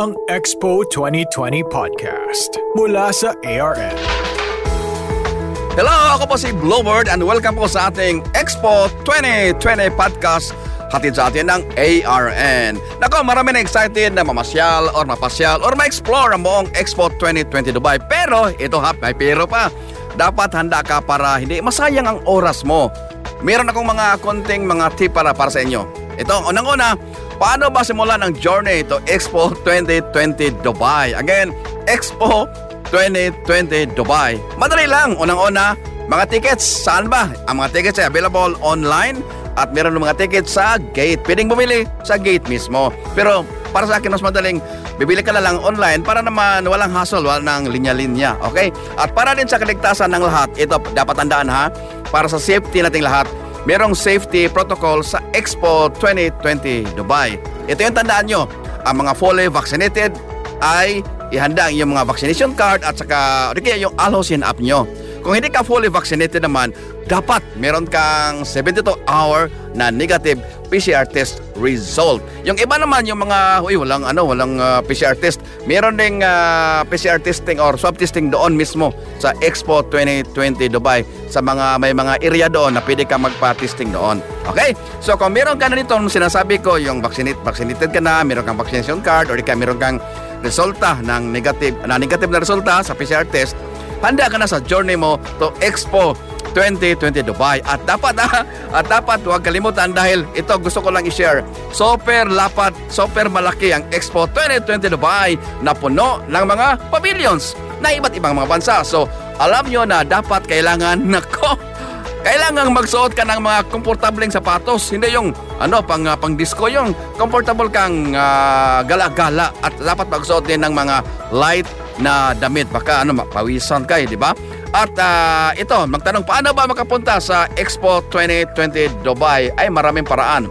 ang Expo 2020 Podcast mula sa ARN. Hello, ako po si Bluebird and welcome po sa ating Expo 2020 Podcast hatid sa atin ng ARN. Nako, marami na excited na mamasyal or mapasyal or ma-explore ang buong Expo 2020 Dubai. Pero ito ha, may pero pa. Dapat handa ka para hindi masayang ang oras mo. Meron akong mga konting mga tip para para sa inyo. Ito, unang-una, paano ba simulan ang journey to Expo 2020 Dubai? Again, Expo 2020 Dubai. Madali lang. Unang-una, mga tickets. Saan ba? Ang mga tickets ay available online at meron ng mga tickets sa gate. Pwedeng bumili sa gate mismo. Pero para sa akin, mas madaling bibili ka na lang online para naman walang hassle, walang linya-linya. Okay? At para din sa kaligtasan ng lahat, ito dapat tandaan ha, para sa safety nating lahat, merong safety protocol sa Expo 2020 Dubai. Ito yung tandaan nyo, ang mga fully vaccinated ay ihanda ang iyong mga vaccination card at saka o yung Alhocin app nyo. Kung hindi ka fully vaccinated naman, dapat meron kang 72 hour na negative PCR test result. Yung iba naman yung mga uy walang ano walang uh, PCR test, meron ding uh, PCR testing or swab testing doon mismo sa Expo 2020 Dubai sa mga may mga area doon na pwede ka magpa-testing doon. Okay? So kung meron ka na nito sinasabi ko yung vaccinated vaccinated ka na, meron kang vaccination card or di meron kang resulta ng negative na negative na resulta sa PCR test, handa ka na sa journey mo to Expo 2020 Dubai. At dapat ah, at dapat huwag kalimutan dahil ito gusto ko lang i-share. Super lapat, super malaki ang Expo 2020 Dubai na puno ng mga pavilions na iba't ibang mga bansa. So, alam nyo na dapat kailangan nako kailangan magsuot ka ng mga komportableng sapatos, hindi yung ano pang uh, pang disco yung comfortable kang uh, gala-gala at dapat magsuot din ng mga light na damit baka ano mapawisan ka, eh, di ba? At uh, ito, magtanong paano ba makapunta sa Expo 2020 Dubai? Ay maraming paraan.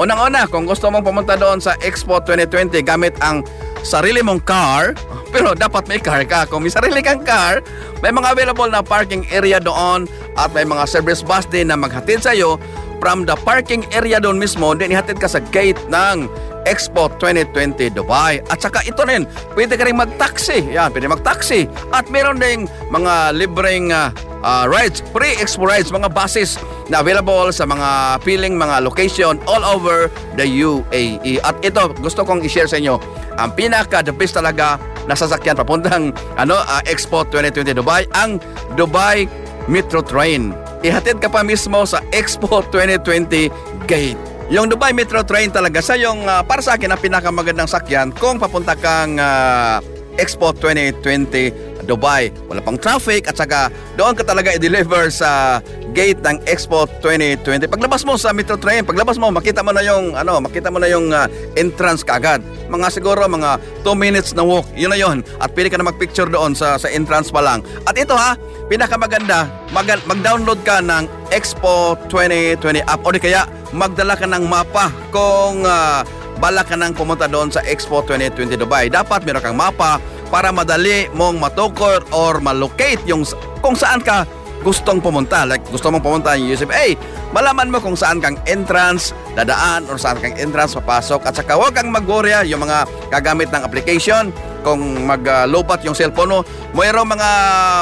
Unang-una, kung gusto mong pumunta doon sa Expo 2020 gamit ang sarili mong car, pero dapat may car ka. Kung may sarili kang car, may mga available na parking area doon at may mga service bus din na maghatid sa iyo from the parking area doon mismo, din ihatid ka sa gate ng Expo 2020 Dubai. At saka ito rin, pwede ka rin mag-taxi. Yan, pwede mag-taxi. At meron ding mga libreng uh, uh, rides, free expo rides, mga buses na available sa mga piling mga location all over the UAE. At ito, gusto kong i-share sa inyo, ang pinaka the best talaga na sasakyan papuntang ano, uh, Expo 2020 Dubai, ang Dubai Metro Train. Ihatid ka pa mismo sa Expo 2020 Gate. Yung Dubai Metro Train talaga sa yung uh, para sa akin ang pinakamagandang sakyan kung papunta kang uh, Expo 2020 Dubai. Wala pang traffic at saka doon ka talaga i-deliver sa gate ng Expo 2020. Paglabas mo sa Metro Train, paglabas mo makita mo na yung ano, makita mo na yung uh, entrance kaagad. Mga siguro mga 2 minutes na walk. Yun na yun. At pwede ka na mag-picture doon sa sa entrance pa lang. At ito ha, pinakamaganda, mag- mag-download ka ng Expo 2020 app o di kaya magdala ka ng mapa kung uh, balak ka nang pumunta doon sa Expo 2020 Dubai. Dapat meron kang mapa para madali mong matukor or malocate yung kung saan ka gustong pumunta. Like gusto mong pumunta yung USFA, malaman mo kung saan kang entrance dadaan or saan kang entrance papasok at saka huwag kang magworya yung mga gagamit ng application kung maglupat uh, yung cellphone mo. Mayroong mga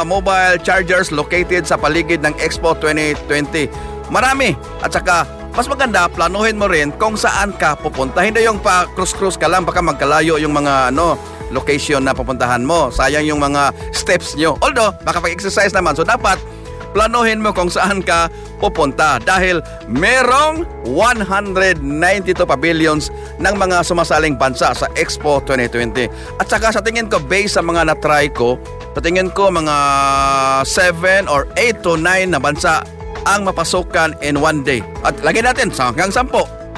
mobile chargers located sa paligid ng Expo 2020. Marami. At saka mas maganda planuhin mo rin kung saan ka pupunta. Hindi yung pa cruise-cruise ka lang baka magkalayo yung mga ano location na pupuntahan mo. Sayang yung mga steps nyo. Although, baka pag-exercise naman. So, dapat planuhin mo kung saan ka pupunta dahil merong 192 pavilions ng mga sumasaling bansa sa Expo 2020. At saka sa tingin ko, based sa mga na-try ko, sa tingin ko mga 7 or 8 to 9 na bansa ang mapasukan in one day. At lagyan natin sa hanggang 10.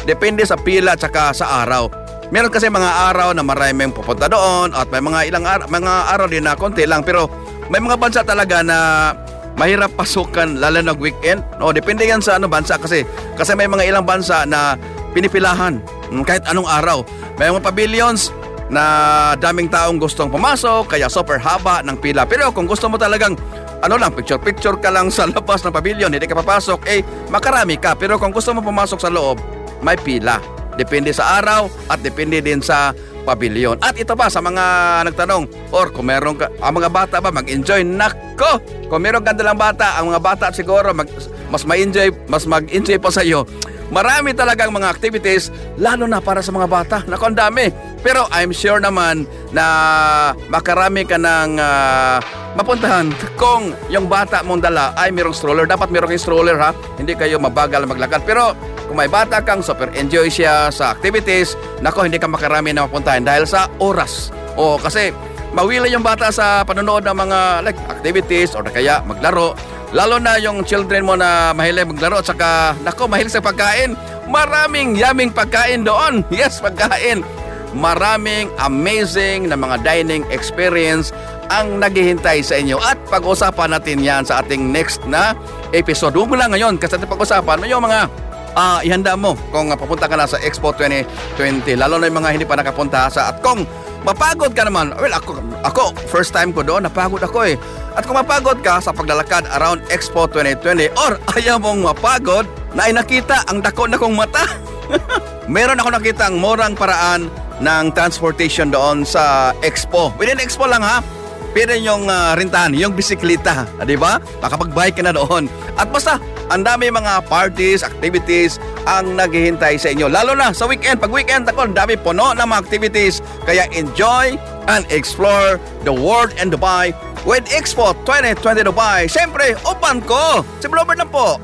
Depende sa pila at saka sa araw. Meron kasi mga araw na maraming pupunta doon at may mga ilang araw, mga araw din na konti lang pero may mga bansa talaga na mahirap pasukan lalo na weekend. No, depende yan sa ano bansa kasi kasi may mga ilang bansa na pinipilahan mm, kahit anong araw. May mga pavilions na daming taong gustong pumasok kaya super haba ng pila. Pero kung gusto mo talagang ano lang, picture-picture ka lang sa labas ng pavilion, hindi ka papasok, eh makarami ka. Pero kung gusto mo pumasok sa loob, may pila. Depende sa araw at depende din sa Pavilion. At ito pa sa mga nagtanong, or kung meron ka, ang mga bata ba mag-enjoy? Nako! Kung meron ka dalang bata, ang mga bata siguro mag, mas ma-enjoy, mas mag-enjoy pa sa iyo. Marami talagang mga activities, lalo na para sa mga bata. Nako, ang dami. Pero I'm sure naman na makarami ka ng ah, mapuntahan kung yung bata mong dala ay mayroong stroller. Dapat mayroong kayong stroller ha. Hindi kayo mabagal maglakad. Pero kung may bata kang super enjoy siya sa activities, nako hindi ka makarami na mapuntahan dahil sa oras. O kasi mawila yung bata sa panonood ng mga like activities or kaya maglaro. Lalo na yung children mo na mahilig maglaro at saka nako mahilig sa pagkain. Maraming yaming pagkain doon. Yes, pagkain. Maraming amazing na mga dining experience ang naghihintay sa inyo at pag-usapan natin yan sa ating next na episode. Huwag mo lang ngayon kasi pag-usapan mo yung mga ah ihanda mo kung uh, papunta ka na sa Expo 2020 lalo na yung mga hindi pa nakapunta sa at kung mapagod ka naman well ako ako first time ko doon napagod ako eh at kung mapagod ka sa paglalakad around Expo 2020 or ayaw mong mapagod na nakita ang dako na kong mata meron ako nakita ang morang paraan ng transportation doon sa Expo within Expo lang ha Pwede yung uh, rintahan, yung bisikleta, ah, di ba? Makapag-bike ka na doon. At basta, ang dami mga parties, activities ang naghihintay sa inyo. Lalo na sa weekend. Pag weekend ako, ang dami puno ng mga activities. Kaya enjoy and explore the world and Dubai with Expo 2020 Dubai. Siyempre, upan ko. Si Blobert na po.